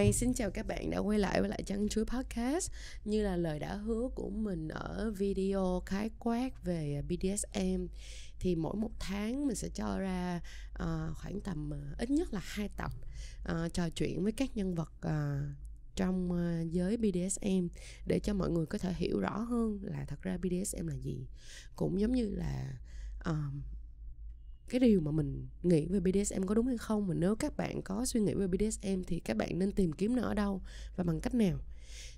Hi, xin chào các bạn đã quay lại với lại Trăng Chuối Podcast. Như là lời đã hứa của mình ở video khái quát về BDSM Thì mỗi một tháng mình sẽ cho ra uh, khoảng tầm uh, ít nhất là hai tập uh, Trò chuyện với các nhân vật uh, trong uh, giới BDSM Để cho mọi người có thể hiểu rõ hơn là thật ra BDSM là gì. Cũng giống như là uh, cái điều mà mình nghĩ về BDSM có đúng hay không mà nếu các bạn có suy nghĩ về BDSM thì các bạn nên tìm kiếm nó ở đâu và bằng cách nào?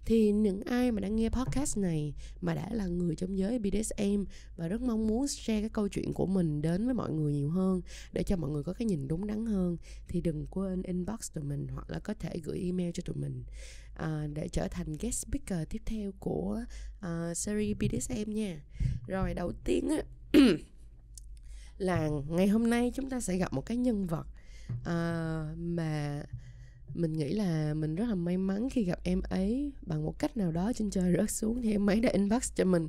Thì những ai mà đang nghe podcast này mà đã là người trong giới BDSM và rất mong muốn share cái câu chuyện của mình đến với mọi người nhiều hơn để cho mọi người có cái nhìn đúng đắn hơn thì đừng quên inbox tụi mình hoặc là có thể gửi email cho tụi mình à, để trở thành guest speaker tiếp theo của uh, series BDSM nha. Rồi đầu tiên á là ngày hôm nay chúng ta sẽ gặp một cái nhân vật uh, mà mình nghĩ là mình rất là may mắn khi gặp em ấy bằng một cách nào đó trên trời rớt xuống thì em ấy đã inbox cho mình.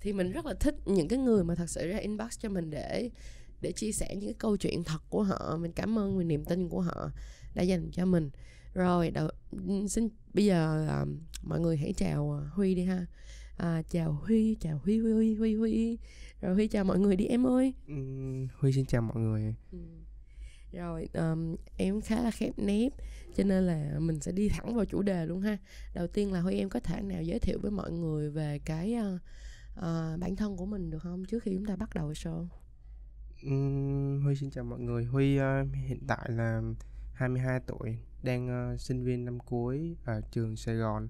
Thì mình rất là thích những cái người mà thật sự ra inbox cho mình để để chia sẻ những cái câu chuyện thật của họ. Mình cảm ơn vì niềm tin của họ đã dành cho mình. Rồi đầu, xin bây giờ uh, mọi người hãy chào huy đi ha à, chào huy chào huy huy huy huy huy. Rồi huy chào mọi người đi em ơi. Ừ, huy xin chào mọi người. Ừ. rồi um, em khá là khép nép cho nên là mình sẽ đi thẳng vào chủ đề luôn ha. Đầu tiên là huy em có thể nào giới thiệu với mọi người về cái uh, uh, bản thân của mình được không? Trước khi chúng ta bắt đầu show. Um, huy xin chào mọi người. Huy uh, hiện tại là 22 tuổi đang uh, sinh viên năm cuối ở trường sài gòn.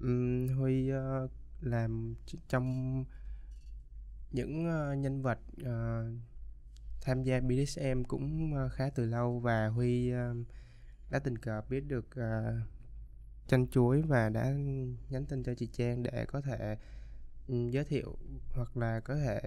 Um, huy uh, làm trong những uh, nhân vật uh, tham gia BDSM cũng uh, khá từ lâu và Huy uh, đã tình cờ biết được uh, chanh chuối và đã nhắn tin cho chị Trang để có thể um, giới thiệu hoặc là có thể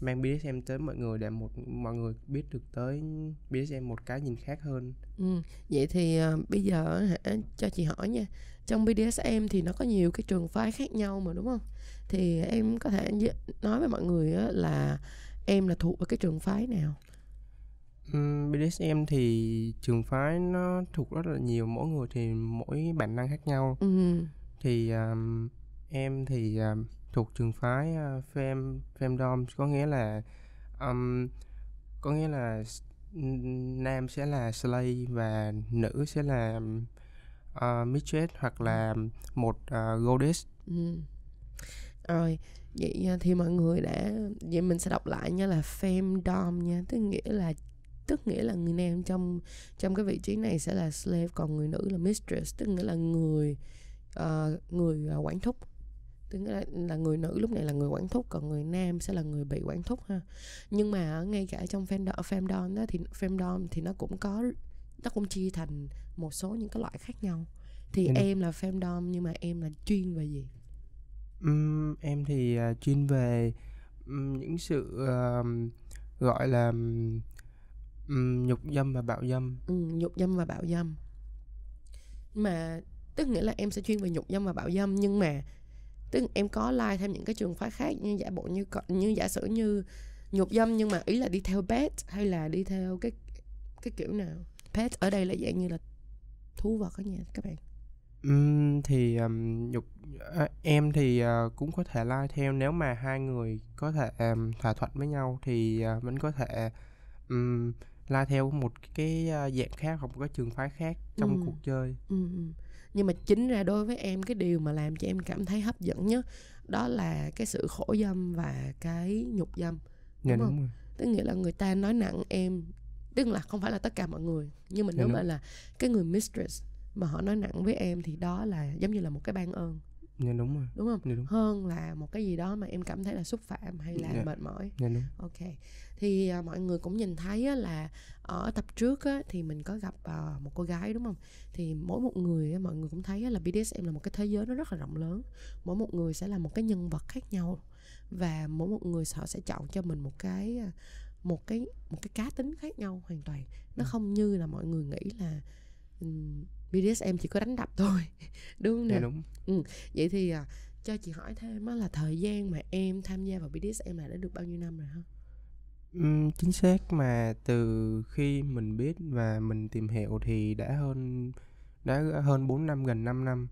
mang BDSM tới mọi người để một mọi người biết được tới BDSM một cái nhìn khác hơn. Ừ, vậy thì uh, bây giờ hả cho chị hỏi nha. Trong BDSM thì nó có nhiều cái trường phái khác nhau mà đúng không? Thì em có thể nói với mọi người là em là thuộc vào cái trường phái nào? Um, BDSM thì trường phái nó thuộc rất là nhiều mỗi người thì mỗi bản năng khác nhau. Ừ. Thì um, em thì um, thuộc trường phái uh, fem femdom có nghĩa là um, có nghĩa là nam sẽ là slave và nữ sẽ là uh, mistress hoặc là một uh, goddess ừ. rồi vậy thì mọi người đã vậy mình sẽ đọc lại nha là femdom nha. Tức nghĩa là tức nghĩa là người nam trong trong cái vị trí này sẽ là slave còn người nữ là mistress tức nghĩa là người uh, người uh, quản thúc. Tức là, là người nữ lúc này là người quản thúc còn người nam sẽ là người bị quản thúc ha. Nhưng mà ngay cả trong femdom femdom đó thì femdom thì nó cũng có nó cũng chia thành một số những cái loại khác nhau. Thì em, em là femdom nhưng mà em là chuyên về gì? Um, em thì uh, chuyên về um, những sự uh, gọi là um, nhục dâm và bạo dâm. Ừ, nhục dâm và bạo dâm. Mà tức nghĩa là em sẽ chuyên về nhục dâm và bạo dâm nhưng mà tức em có like thêm những cái trường phái khác như giả bộ như như giả sử như nhục dâm nhưng mà ý là đi theo pet hay là đi theo cái cái kiểu nào pet ở đây là dạng như là thú vật đó nha các bạn um, thì um, nhục à, em thì uh, cũng có thể like theo nếu mà hai người có thể um, thỏa thuận với nhau thì uh, vẫn có thể um, like theo một cái uh, dạng khác hoặc một cái trường phái khác trong ừ. cuộc chơi ừ. nhưng mà chính ra đối với em cái điều mà làm cho em cảm thấy hấp dẫn nhất đó là cái sự khổ dâm và cái nhục dâm đúng, dạ, đúng không rồi. tức nghĩa là người ta nói nặng em tức là không phải là tất cả mọi người nhưng mà dạ, nếu đúng. mà là cái người mistress mà họ nói nặng với em thì đó là giống như là một cái ban ơn. Dạ đúng rồi. Đúng không? Dạ, đúng. hơn là một cái gì đó mà em cảm thấy là xúc phạm hay là dạ. mệt mỏi. Dạ đúng. Ok. Thì uh, mọi người cũng nhìn thấy á, là ở tập trước á, thì mình có gặp uh, một cô gái đúng không? Thì mỗi một người á, mọi người cũng thấy á, là BDSM là một cái thế giới nó rất là rộng lớn. Mỗi một người sẽ là một cái nhân vật khác nhau và mỗi một người họ sẽ chọn cho mình một cái à, một cái một cái cá tính khác nhau hoàn toàn nó ừ. không như là mọi người nghĩ là um, BDSM chỉ có đánh đập thôi đúng không nè dạ, đúng ừ. vậy thì à, cho chị hỏi thêm á là thời gian mà em tham gia vào BDSM là đã được bao nhiêu năm rồi hả um, chính xác mà từ khi mình biết và mình tìm hiểu thì đã hơn đã hơn 4 năm gần 5 năm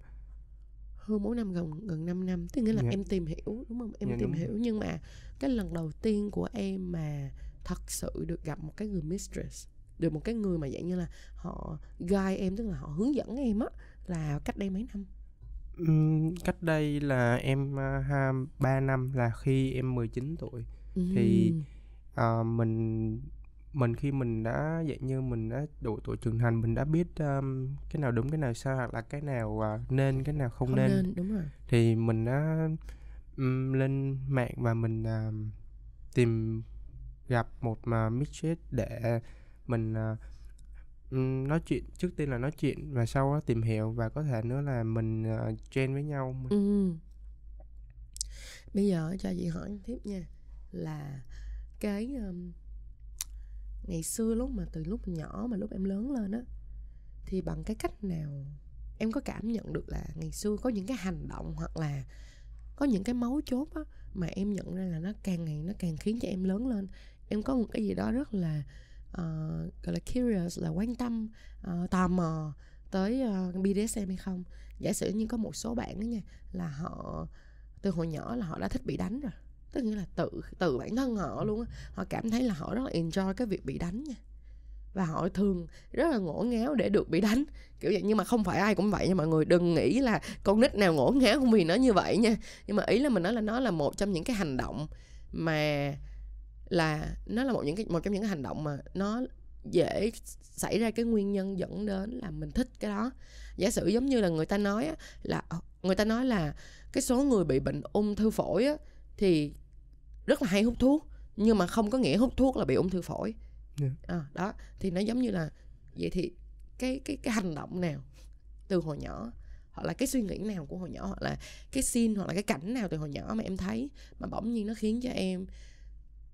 hơn 4 năm gần gần 5 năm tức nghĩa là Dạ. em tìm hiểu đúng không em Dạ, tìm hiểu nhưng mà cái lần đầu tiên của em mà thật sự được gặp một cái người mistress được một cái người mà dạng như là họ guide em tức là họ hướng dẫn em á là cách đây mấy năm cách đây là em uh, ha 3 năm là khi em 19 tuổi Thì- Ừm. Ờ, mình mình khi mình đã dạng như mình đã độ tuổi trưởng thành mình đã biết um, cái nào đúng cái nào sai hoặc là cái nào à, nên cái nào không, không nên. nên đúng rồi thì mình đã um, lên mạng và mình à, tìm gặp một mà mistress để mình uh, nói chuyện trước tiên là nói chuyện và sau đó tìm hiểu và có thể nữa là mình à, uh, train với nhau Ừ. Bây giờ cho chị hỏi tiếp nha là cái um, ngày xưa lúc mà từ lúc nhỏ mà lúc em lớn lên á thì bằng cái cách nào em có cảm nhận được là ngày xưa có những cái hành động hoặc là có những cái mấu chốt á mà em nhận ra là nó càng ngày nó càng khiến cho em lớn lên em có một cái gì đó rất là uh, gọi là curious là quan tâm uh, tò mò tới ờ, uh, BDSM hay không. Giả sử như có một số bạn đó nha là họ từ hồi nhỏ là họ đã thích bị đánh rồi. Tức nghĩa là tự tự bản thân họ luôn á họ cảm thấy là họ rất là enjoy cái việc bị đánh nha. Và họ thường rất là ngổ ngáo để được bị đánh. Kiểu vậy nhưng mà không phải ai cũng vậy nha mọi người. Đừng nghĩ là con nít nào ngổ ngáo không vì nó như vậy nha. Nhưng mà ý là mình nói là nó là một trong những cái hành động mà là nó là một những cái một trong những cái hành động mà nó dễ xảy ra cái nguyên nhân dẫn đến là mình thích cái đó giả sử giống như là người ta nói á, là ờ, người ta nói là cái số người bị bệnh ung thư phổi á, thì rất là hay hút thuốc nhưng mà không có nghĩa hút thuốc là bị ung thư phổi Dạ. à, đó thì nó giống như là vậy thì cái cái cái hành động nào từ hồi nhỏ hoặc là cái suy nghĩ nào của hồi nhỏ hoặc là cái scene hoặc là cái cảnh nào từ hồi nhỏ mà em thấy mà bỗng nhiên nó khiến cho em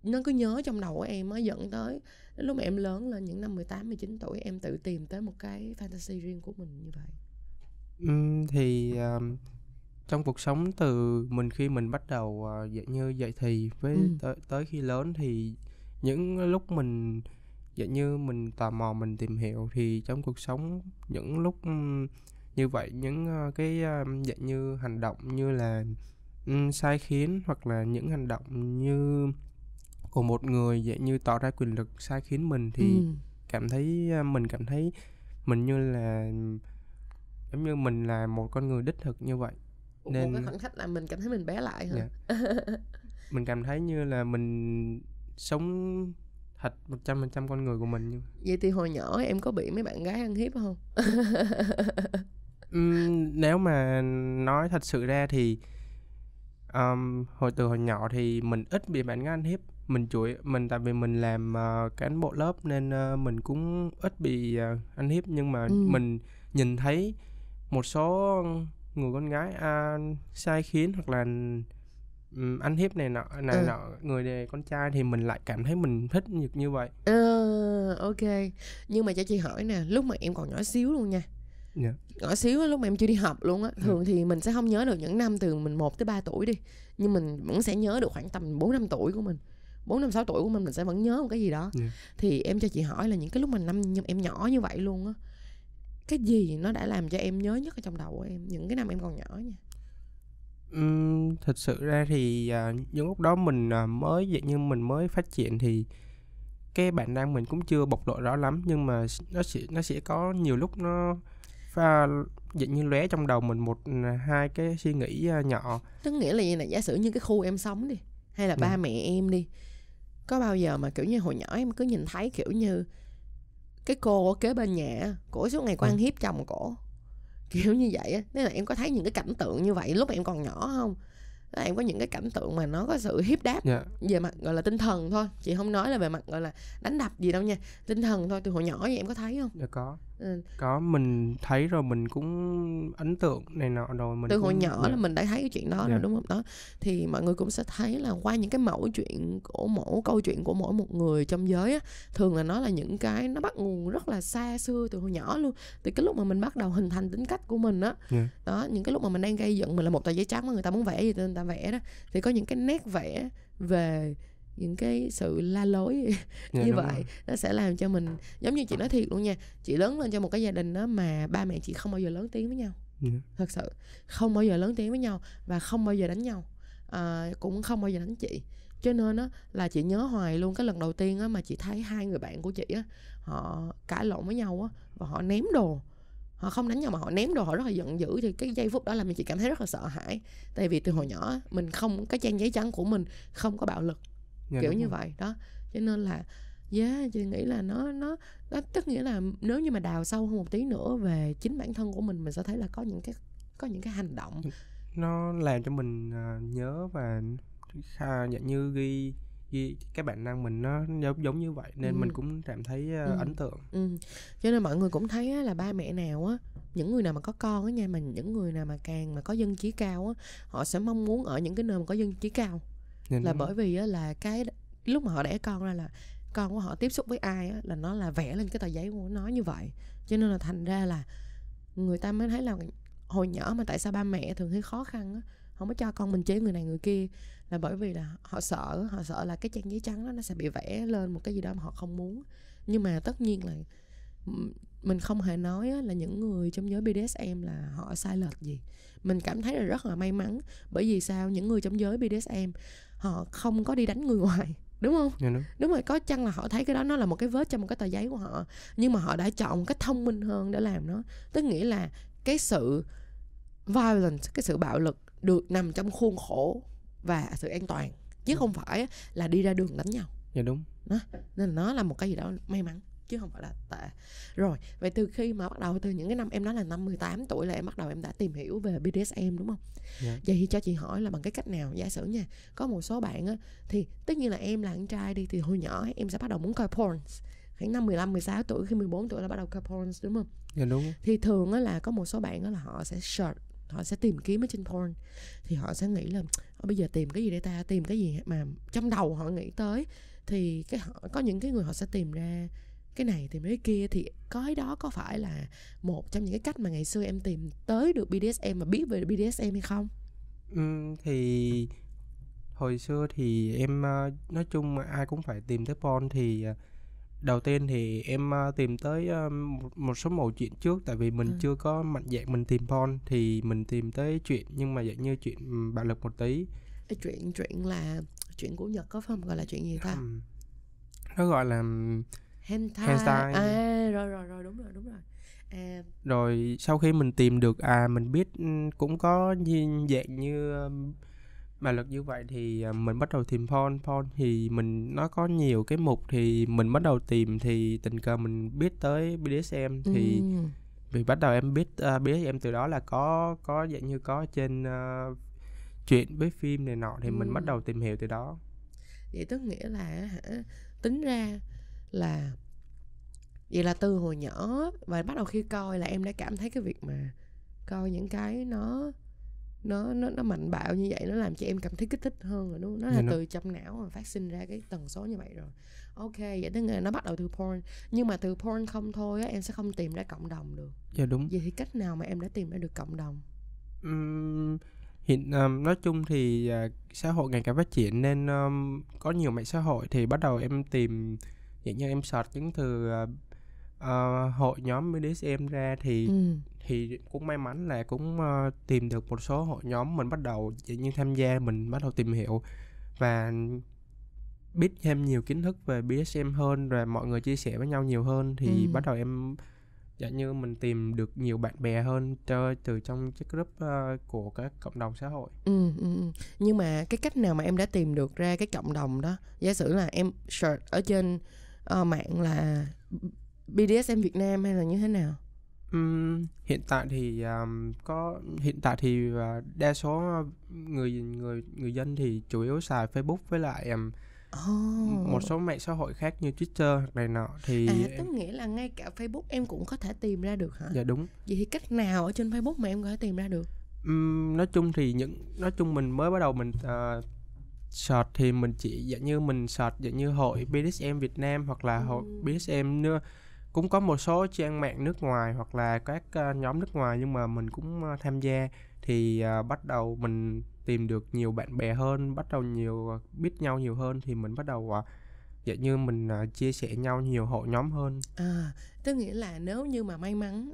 nó cứ nhớ trong đầu của em mới dẫn tới đến lúc mà em lớn lên những năm 18 19 tuổi em tự tìm tới một cái fantasy riêng của mình như vậy. Ừm, thì um, trong cuộc sống từ mình khi mình bắt đầu uh, dạng như dậy thì với Ừ. tới, tới khi lớn thì những lúc mình dạng như mình tò mò mình tìm hiểu thì trong cuộc sống những lúc như vậy những uh, cái um, dạng như hành động như là ừm, sai khiến hoặc là những hành động như của một người dạng như tỏ ra quyền lực sai khiến mình thì Ừ. cảm thấy mình cảm thấy mình như là giống như mình là một con người đích thực như vậy Một Nên- cái khoảnh khắc là mình cảm thấy mình bé lại hả? Dạ. mình cảm thấy như là mình sống thật một trăm phần trăm con người của mình Vậy thì hồi nhỏ em có bị mấy bạn gái ăn hiếp không? Ừm, nếu mà nói thật sự ra thì um, hồi từ hồi nhỏ thì mình ít bị bạn gái ăn hiếp mình yếu- mình tại vì mình làm ờ, cán bộ lớp nên ờ, mình cũng ít bị ờ, ăn hiếp nhưng mà Ừ. mình nhìn thấy một số người con gái à, sai khiến hoặc là ừm, ăn hiếp này nọ này Ừ. nọ người này con trai thì mình lại cảm thấy mình thích như, như vậy Ờ, ok. Nhưng mà cho chị hỏi nè, lúc mà em còn nhỏ xíu luôn nha. Dạ. Nhỏ xíu lúc mà em chưa đi học luôn á, thường thì mình sẽ không nhớ được những năm từ mình 1 tới 3 tuổi đi. Nhưng mình vẫn sẽ nhớ được khoảng tầm 4 5 tuổi của mình. 4 5 6 tuổi của mình mình sẽ vẫn nhớ một cái gì đó. Dạ. Thì em cho chị hỏi là những cái lúc mà năm nhưng em nhỏ như vậy luôn á. Cái gì nó đã làm cho em nhớ nhất ở trong đầu của em những cái năm em còn nhỏ nha. Ừm, thật sự ra thì à, những lúc đó mình à, mới dạng như mình mới phát triển thì cái bản năng mình cũng chưa bộc lộ rõ lắm nhưng mà nó sẽ nó sẽ có nhiều lúc nó pha dạng như lóe trong đầu mình một à, hai cái suy nghĩ à, nhỏ Tức nghĩa là gì nè, giả sử như cái khu em sống đi Hay là Ừ. ba mẹ em đi Có bao giờ mà kiểu như hồi nhỏ em cứ nhìn thấy kiểu như Cái cô ở kế bên nhà Cổ suốt ngày Ừ. quan hiếp chồng cổ. Kiểu như vậy á Nên là em có thấy những cái cảnh tượng như vậy lúc em còn nhỏ không là em có những cái cảnh tượng mà nó có sự hiếp đáp dạ. về mặt gọi là tinh thần thôi. Chị không nói là về mặt gọi là đánh đập gì đâu nha tinh thần thôi từ hồi nhỏ vậy em có thấy không? Dạ có ừ. có mình thấy rồi mình cũng ấn tượng này nọ rồi mình từ hồi cũng- nhỏ dạ. là mình đã thấy cái chuyện đó Dạ. rồi đúng không đó thì mọi người cũng sẽ thấy là qua những cái mẫu chuyện của mỗi câu chuyện của mỗi một người trong giới á thường là nó là những cái nó bắt nguồn rất là xa xưa từ hồi nhỏ luôn từ cái lúc mà mình bắt đầu hình thành tính cách của mình á Dạ. đó những cái lúc mà mình đang gây giận mình là một tờ giấy trắng mà người ta muốn vẽ gì thì người ta vẽ đó thì có những cái nét vẽ về những cái sự la lối Dạ, như vậy. rồi. nó sẽ làm cho mình giống như chị nói thiệt luôn nha chị lớn lên trong một cái gia đình đó mà ba mẹ chị không bao giờ lớn tiếng với nhau. Dạ. thật sự không bao giờ lớn tiếng với nhau và không bao giờ đánh nhau. À, cũng không bao giờ đánh chị. Cho nên á là chị nhớ hoài luôn cái lần đầu tiên á mà chị thấy hai người bạn của chị á họ cãi lộn với nhau á và họ ném đồ. Họ không đánh nhau mà họ ném đồ họ rất là giận dữ thì cái giây phút đó làm cho chị cảm thấy rất là sợ hãi. Tại vì từ hồi nhỏ mình không cái trang giấy trắng của mình không có bạo lực Dạ, kiểu như rồi. vậy đó cho nên là yeah, chị nghĩ là nó nó nó tức nghĩa là nếu như mà đào sâu hơn một tí nữa về chính bản thân của mình mình sẽ thấy là có những cái có những cái hành động nó làm cho mình à, nhớ và kha dạng như ghi ghi cái bản năng mình nó giống giống như vậy nên Ừ. mình cũng cảm thấy à, Ừ. ấn tượng ừ. cho nên mọi người cũng thấy á, là ba mẹ nào á những người nào mà có con á nha mà những người nào mà càng mà có dân trí cao á họ sẽ mong muốn ở những cái nơi mà có dân trí cao Dạ, là bởi vì á, là cái lúc mà họ đẻ con ra là con của họ tiếp xúc với ai á, là nó là vẽ lên cái tờ giấy của nó như vậy. Cho nên là thành ra là người ta mới thấy là hồi nhỏ mà tại sao ba mẹ thường thấy khó khăn á không có cho con mình chế người này người kia. Là bởi vì là họ sợ họ sợ là cái trang giấy trắng đó nó sẽ bị vẽ lên một cái gì đó mà họ không muốn. Nhưng mà tất nhiên là mình không hề nói là những người trong giới BDSM là họ sai lệch gì. Mình cảm thấy là rất là may mắn bởi vì sao? Những người trong giới BDSM họ không có đi đánh người ngoài đúng không? Dạ, đúng. đúng rồi có chăng là họ thấy cái đó nó là một cái vết trong một cái tờ giấy của họ nhưng mà họ đã chọn một cách thông minh hơn để làm nó. Tức nghĩa là cái sự violence cái sự bạo lực được nằm trong khuôn khổ và sự an toàn chứ không phải là đi ra đường đánh nhau. Dạ đúng. Nên là nó là một cái gì đó may mắn chứ không phải là tệ. Rồi vậy từ khi mà bắt đầu từ những cái năm em nói là năm 18 tuổi là em bắt đầu em đã tìm hiểu về BDSM đúng không? Dạ. vậy thì cho chị hỏi là bằng cái cách nào? Giả sử nha có một số bạn á thì tất nhiên là em là con trai đi thì hồi nhỏ em sẽ bắt đầu muốn coi porn khoảng năm 15 16 tuổi khi 14 tuổi là bắt đầu coi porn đúng không? Dạ đúng. Thì thường á là có một số bạn á là họ sẽ search họ sẽ tìm kiếm ở trên porn. Thì họ sẽ nghĩ là "Ờ, bây giờ tìm cái gì để ta? Tìm cái gì mà trong đầu họ nghĩ tới? Thì cái họ có những cái người họ sẽ tìm ra cái này tìm cái kia thì cái đó có phải là một trong những cái cách mà ngày xưa em tìm tới được BDSM mà biết về BDSM hay không? Ừm, thì hồi xưa thì em ờ, nói chung mà ai cũng phải tìm tới porn thì ờ, đầu tiên thì em ờ, tìm tới một, số mẫu chuyện trước tại vì mình Ừ. chưa có mạnh dạn mình tìm porn thì mình tìm tới chuyện nhưng mà dạng như chuyện bạo lực một tí Cái chuyện chuyện là chuyện của Nhật có phải không gọi là chuyện gì ta? Nó gọi là Hentai. Hentai. À rồi rồi rồi đúng rồi đúng rồi. À rồi sau khi mình tìm được à mình biết ừm, cũng có như dạng như ừm, bạo lực như vậy thì à, mình bắt đầu tìm porn porn thì mình nó có nhiều cái mục thì mình bắt đầu tìm thì tình cờ mình biết tới BDSM thì vì bắt đầu em biết uh, BDSM từ đó là có có dạng như có trên uh, chuyện với phim này nọ thì mình bắt đầu tìm hiểu từ đó vậy tức nghĩa là hả tính ra là vậy là từ hồi nhỏ và bắt đầu khi coi là em đã cảm thấy cái việc mà coi những cái nó nó nó nó mạnh bạo như vậy nó làm cho em cảm thấy kích thích hơn rồi đúng không? Nó là nó- từ trong não mà phát sinh ra cái tần số như vậy rồi. Ok, vậy tức là nó bắt đầu từ porn. Nhưng mà từ porn không thôi á em sẽ không tìm ra cộng đồng được. dạ đúng Vậy thì cách nào mà em đã tìm ra được cộng đồng? Ừm, hiện um, nói chung thì à, xã hội ngày càng phát triển nên um, có nhiều mạng xã hội thì bắt đầu em tìm dạng như em search những từ à, hội nhóm BDSM ra thì Ừ. thì cũng may mắn là cũng ờ, tìm được một số hội nhóm mình bắt đầu dạng như tham gia mình bắt đầu tìm hiểu và biết thêm nhiều kiến thức về BDSM hơn rồi mọi người chia sẻ với nhau nhiều hơn thì Ừ. bắt đầu em dạng như mình tìm được nhiều bạn bè hơn cho, từ trong cái group ờ, của các cộng đồng xã hội Ừ, ừ, ừ. Nhưng mà cái cách nào mà em đã tìm được ra cái cộng đồng đó Giả sử là em search ở trên ờ, mạng là BDSM Việt Nam hay là như thế nào? Ừm, hiện tại thì um, có hiện tại thì uh, đa số người người người dân thì chủ yếu xài Facebook với lại um, oh. một số mạng xã hội khác như Twitter hoặc này nọ thì À em, tức nghĩa là ngay cả Facebook em cũng có thể tìm ra được hả? Dạ đúng. Vậy thì cách nào ở trên Facebook mà em có thể tìm ra được? Ừm, nói chung thì những nói chung mình mới bắt đầu mình uh, search thì mình chỉ dạng như mình search dạng như hội BDSM Việt Nam hoặc là hội Ừ. BDSM nữa. Cũng có một số trang mạng nước ngoài hoặc là các ờ, nhóm nước ngoài nhưng mà mình cũng ờ, tham gia. Thì ờ, bắt đầu mình tìm được nhiều bạn bè hơn bắt đầu nhiều biết nhau nhiều hơn thì mình bắt đầu dạng như mình chia sẻ nhau nhiều hội nhóm hơn. À tức nghĩa là nếu như mà may mắn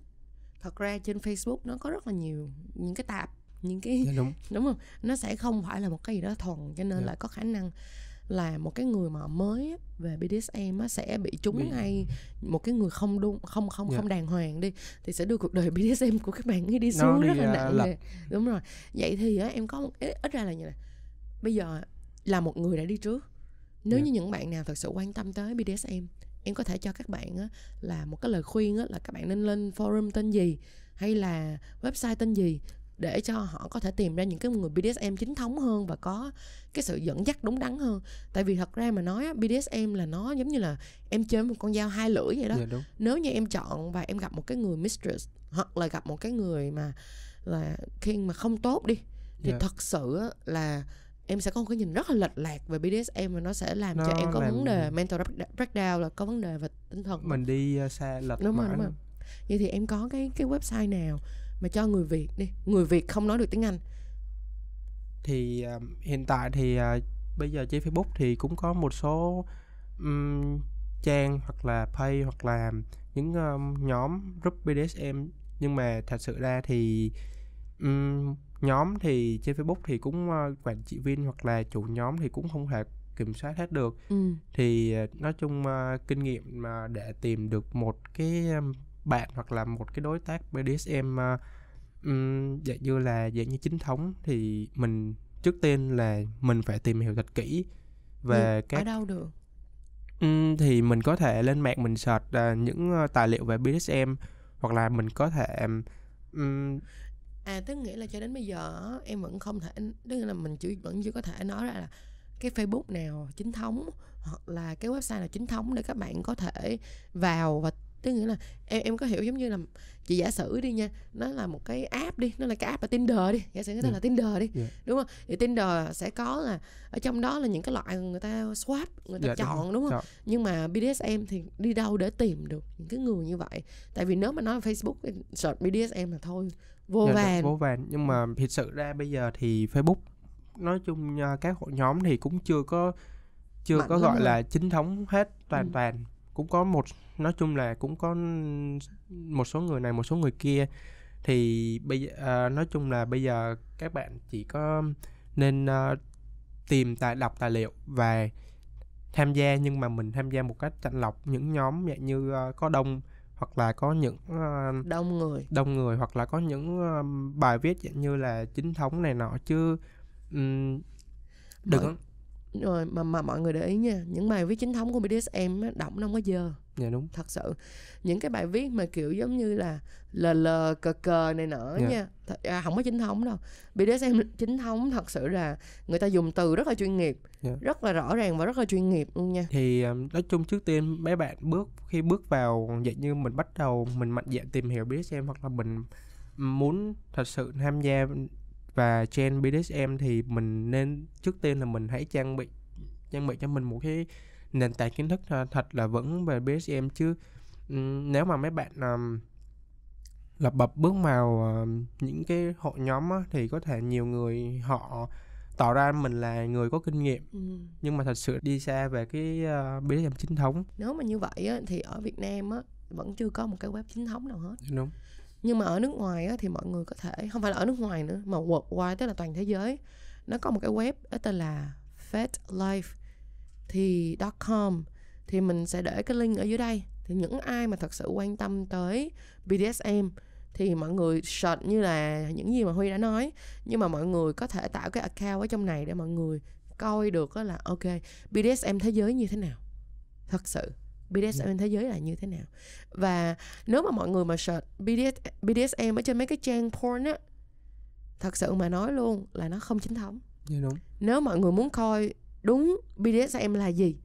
thật ra trên Facebook nó có rất là nhiều những cái tạp những cái dạ, đúng. Đúng không? Nó sẽ không phải là một cái gì đó thuần cho nên Dạ. là có khả năng là một cái người mà mới về BDSM á, sẽ bị trúng Bị- ngay một cái người không đúng không không Dạ. không đàng hoàng đi thì sẽ đưa cuộc đời BDSM của các bạn ấy đi Nó xuống đi, rất là à, nặng nề. Đúng rồi. Vậy thì á, em có một ít, ít ra là như này. Bây giờ là một người đã đi trước. Nếu Dạ. như những bạn nào thật sự quan tâm tới BDSM em có thể cho các bạn á, là một cái lời khuyên á, là các bạn nên lên forum tên gì hay là website tên gì để cho họ có thể tìm ra những cái người BDSM chính thống hơn và có cái sự dẫn dắt đúng đắn hơn. Tại vì thật ra mà nói BDSM là nó giống như là em chơi một con dao hai lưỡi vậy đó. Dạ đúng. Nếu như em chọn và em gặp một cái người mistress hoặc là gặp một cái người mà là king mà không tốt đi thì Dạ. thật sự là em sẽ có một cái nhìn rất là lệch lạc về BDSM và nó sẽ làm cho Nó em có làm- vấn đề mental break- breakdown là có vấn đề về tinh thần. Mình đi uh, xa lệch đúng rồi mãi đúng rồi. vậy thì em có cái cái website nào mà cho người Việt đi người Việt không nói được tiếng Anh. Thì uh, hiện tại thì uh, bây giờ trên Facebook thì cũng có một số um, trang hoặc là page hoặc là những um, nhóm group BDSM nhưng mà thật sự ra thì um, nhóm thì trên Facebook thì cũng uh, quản trị viên hoặc là chủ nhóm thì cũng không thể kiểm soát hết được. Ừ. thì uh, nói chung uh, kinh nghiệm mà để tìm được một cái um, bạn hoặc là một cái đối tác BDSM uh, um, dạng như là dạng như chính thống thì mình trước tiên là mình phải tìm hiểu thật kỹ về ở các đâu được? Ừm, thì mình có thể lên mạng mình search uh, những uh, tài liệu về BDSM hoặc là mình có thể um, à tức nghĩa là cho đến bây giờ em vẫn không thể tức là mình chỉ vẫn chưa có thể nói ra là cái Facebook nào chính thống hoặc là cái website nào chính thống để các bạn có thể vào và tức nghĩa là em em có hiểu giống như là chị giả sử đi nha nó là một cái app đi nó là cái app là Tinder đi giả sử cái tên Ừ. là Tinder đi Dạ. đúng không thì Tinder sẽ có là ở trong đó là những cái loại người ta swap người ta Dạ, đúng chọn rồi, đúng không chọn. nhưng mà BDSM thì đi đâu để tìm được những cái người như vậy tại vì nếu mà nói Facebook search BDSM là thôi vô Dạ, vàn vô vàn nhưng mà thật sự ra bây giờ thì Facebook nói chung các hội nhóm thì cũng chưa có chưa Mạnh có gọi hả? là chính thống hết toàn Ừ. toàn cũng có một nói chung là cũng có một số người này một số người kia. Thì bây giờ à, nói chung là bây giờ các bạn chỉ có nên à, tìm tài đọc tài liệu và tham gia nhưng mà mình tham gia một cách chặn lọc. Những nhóm dạng như à, có đông hoặc là có những à, đông người. đông người hoặc là có những um, bài viết dạng như là chính thống này nọ. Chứ um, đừng Mọi- rồi mà mà mọi người để ý nha những bài viết chính thống của BDSM á, đọc nó không có dơ dạ đúng thật sự những cái bài viết mà kiểu giống như là lờ lờ cờ cờ này nọ Dạ. nha thật, à, không có chính thống đâu BDSM chính thống thật sự là người ta dùng từ rất là chuyên nghiệp Dạ. rất là rõ ràng và rất là chuyên nghiệp luôn nha thì um, nói chung trước tiên mấy bạn bước khi bước vào dạng như mình bắt đầu mình mạnh dạn tìm hiểu BDSM hoặc là mình muốn thật sự tham gia và trên BDSM thì mình nên trước tiên là mình hãy trang bị trang bị cho mình một cái nền tảng kiến thức uh, thật là vững về BDSM chứ nếu mà mấy bạn um, lập bập bước vào um, những cái hội nhóm á, thì có thể nhiều người họ tỏ ra mình là người có kinh nghiệm. Ừ. nhưng mà thật sự đi xa về cái uh, BDSM chính thống. Nếu mà như vậy á, thì ở Việt Nam á, vẫn chưa có một cái web chính thống nào hết. Đúng nhưng mà ở nước ngoài á, thì mọi người có thể không phải là ở nước ngoài nữa mà worldwide tức là toàn thế giới nó có một cái web đó tên là fatlife thì .com thì mình sẽ để cái link ở dưới đây. Thì những ai mà thật sự quan tâm tới BDSM thì mọi người search như là những gì mà Huy đã nói. Nhưng mà mọi người có thể tạo cái account ở trong này để mọi người coi được là ok BDSM thế giới như thế nào? Thật sự. BDSM thế giới là như thế nào? Và nếu mà mọi người mà search BDS, BDSM ở trên mấy cái trang porn á thật sự mà nói luôn là nó không chính thống. Dạ đúng. Nếu mọi người muốn coi đúng BDSM là gì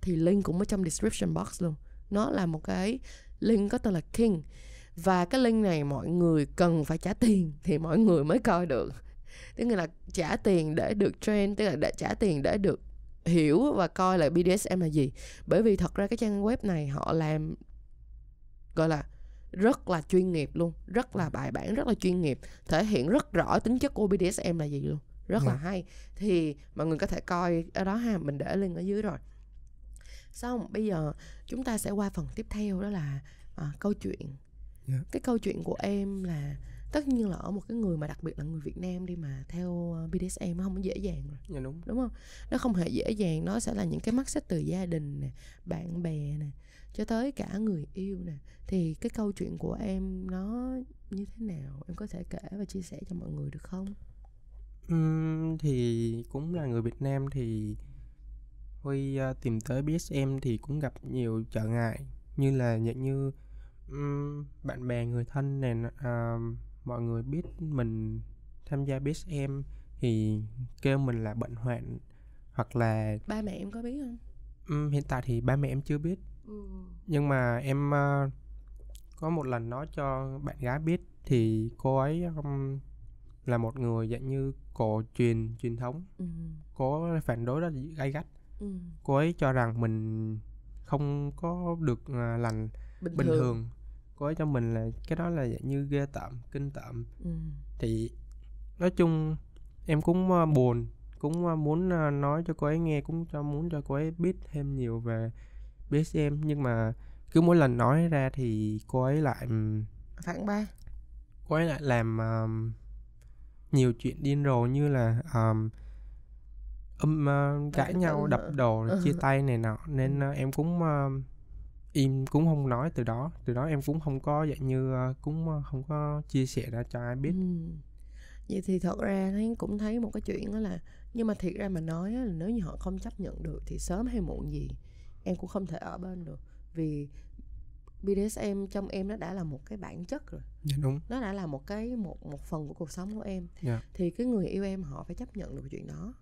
thì link cũng ở trong description box luôn. Nó là một cái link có tên là King. Và cái link này mọi người cần phải trả tiền thì mọi người mới coi được. Tức là trả tiền để được train tức là để trả tiền để được hiểu và coi là BDSM là gì bởi vì thật ra cái trang web này họ làm gọi là rất là chuyên nghiệp luôn rất là bài bản rất là chuyên nghiệp thể hiện rất rõ tính chất của BDSM là gì luôn rất là Dạ. hay thì mọi người có thể coi ở đó ha mình để link ở dưới rồi xong bây giờ chúng ta sẽ qua phần tiếp theo đó là à, câu chuyện Dạ. cái câu chuyện của em là tất nhiên là ở một cái người mà đặc biệt là người Việt Nam đi mà theo ờ, BDSM nó không có dễ dàng rồi. Dạ đúng. Đúng không? Nó không hề dễ dàng nó sẽ là những cái mắt xích từ gia đình nè bạn bè nè cho tới cả người yêu nè. Thì cái câu chuyện của em nó như thế nào? Em có thể kể và chia sẻ cho mọi người được không? Ừm, thì cũng là người Việt Nam thì Huy ờ, tìm tới BSM thì cũng gặp nhiều trở ngại như là như ừm, bạn bè người thân này ờ, mọi người biết mình tham gia BSM thì kêu mình là bệnh hoạn hoặc là ba mẹ em có biết không? Ừm, hiện tại thì ba mẹ em chưa biết. Nhưng mà em ờ, có một lần nói cho bạn gái biết thì cô ấy ừm, là một người dạng như cổ truyền truyền thống. Ừ. cô phản đối rất gay gắt. Ừ. cô ấy cho rằng mình không có được à, lành bình, bình thường, thường cô ấy cho mình là cái đó là dạng như ghê tởm kinh tởm. Ừ. thì nói chung em cũng à, buồn cũng à, muốn à, nói cho cô ấy nghe cũng cho muốn cho cô ấy biết thêm nhiều về BSM nhưng mà cứ mỗi lần nói ra thì cô ấy lại phản ba cô ấy lại làm um, nhiều chuyện điên rồ như là um, um, uh, cãi nhau đập đồ Ừ. chia tay này nọ. Nên uh, em cũng um, im cũng không nói từ đó từ đó em cũng không có dạng như uh, cũng uh, không có chia sẻ ra cho ai biết. Ừ. vậy thì thật ra thấy cũng thấy một cái chuyện đó là nhưng mà thiệt ra mà nói là nếu như họ không chấp nhận được thì sớm hay muộn gì em cũng không thể ở bên được. Vì BDSM trong em nó đã là một cái bản chất rồi. Dạ đúng. Nó đã là một cái một một phần của cuộc sống của em. Dạ. thì cái người yêu em họ phải chấp nhận được chuyện đó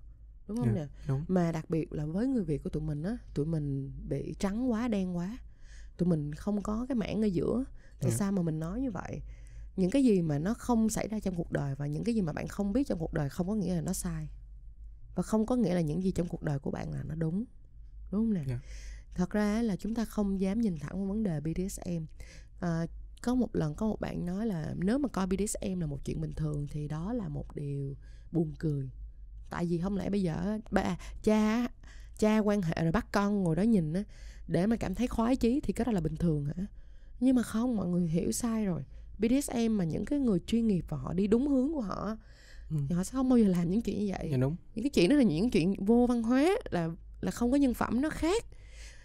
đúng không Dạ, nè? đúng. Mà đặc biệt là với người việt của tụi mình á tụi mình bị trắng quá đen quá tụi mình không có cái mảng ở giữa. Tại Dạ. sao mà mình nói như vậy? Những cái gì mà nó không xảy ra trong cuộc đời và những cái gì mà bạn không biết trong cuộc đời không có nghĩa là nó sai. Và không có nghĩa là những gì trong cuộc đời của bạn là nó đúng. Đúng không nè? Dạ. thật ra là chúng ta không dám nhìn thẳng vào vấn đề BDSM à, có một lần có một bạn nói là nếu mà coi BDSM là một chuyện bình thường thì đó là một điều buồn cười. Tại vì không lẽ bây giờ ba cha cha quan hệ rồi bắt con ngồi đó nhìn á để mà cảm thấy khoái chí thì cái đó là bình thường hả? Nhưng mà không mọi người hiểu sai rồi. BDSM mà những cái người chuyên nghiệp và họ đi đúng hướng của họ Ừ. thì họ sẽ không bao giờ làm những chuyện như vậy. Dạ đúng. Những cái chuyện đó là những chuyện vô văn hóa là là không có nhân phẩm nó khác.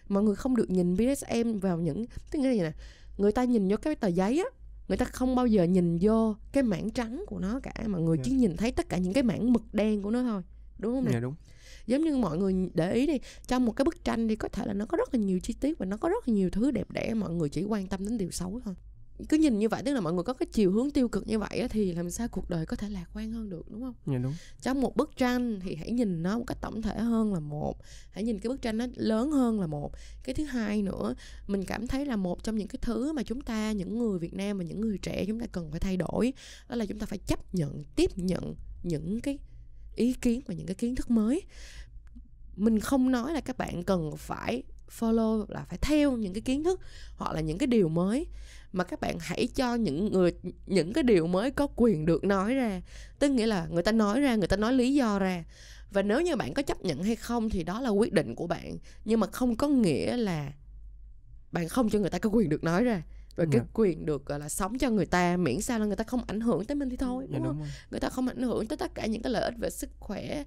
Mọi người không được nhìn BDSM vào những tức nghĩa là gì nè? Người ta nhìn vô cái tờ giấy á người ta không bao giờ nhìn vô cái mảng trắng của nó cả mà người Dạ. chỉ nhìn thấy tất cả những cái mảng mực đen của nó thôi đúng không nè? Dạ đúng. Giống như mọi người để ý đi trong một cái bức tranh thì có thể là nó có rất là nhiều chi tiết và nó có rất là nhiều thứ đẹp đẽ mọi người chỉ quan tâm đến điều xấu thôi. Cứ nhìn như vậy tức là mọi người có cái chiều hướng tiêu cực như vậy thì làm sao cuộc đời có thể lạc quan hơn được đúng không? Dạ đúng. Trong một bức tranh thì hãy nhìn nó một cách tổng thể hơn là một. Hãy nhìn cái bức tranh nó lớn hơn là một. Cái thứ hai nữa mình cảm thấy là một trong những cái thứ mà chúng ta những người việt nam và những người trẻ chúng ta cần phải thay đổi đó là chúng ta phải chấp nhận tiếp nhận những cái ý kiến và những cái kiến thức mới. Mình không nói là các bạn cần phải follow là phải theo những cái kiến thức hoặc là những cái điều mới, mà các bạn hãy cho những người, những cái điều mới có quyền được nói ra. Tức nghĩa là người ta nói ra, người ta nói lý do ra. Và nếu như bạn có chấp nhận hay không thì đó là quyết định của bạn, nhưng mà không có nghĩa là bạn không cho người ta có quyền được nói ra rồi cái Dạ. quyền được gọi là sống cho người ta miễn sao là người ta không ảnh hưởng tới mình thì thôi dạ đúng không? đúng người ta không ảnh hưởng tới tất cả những cái lợi ích về sức khỏe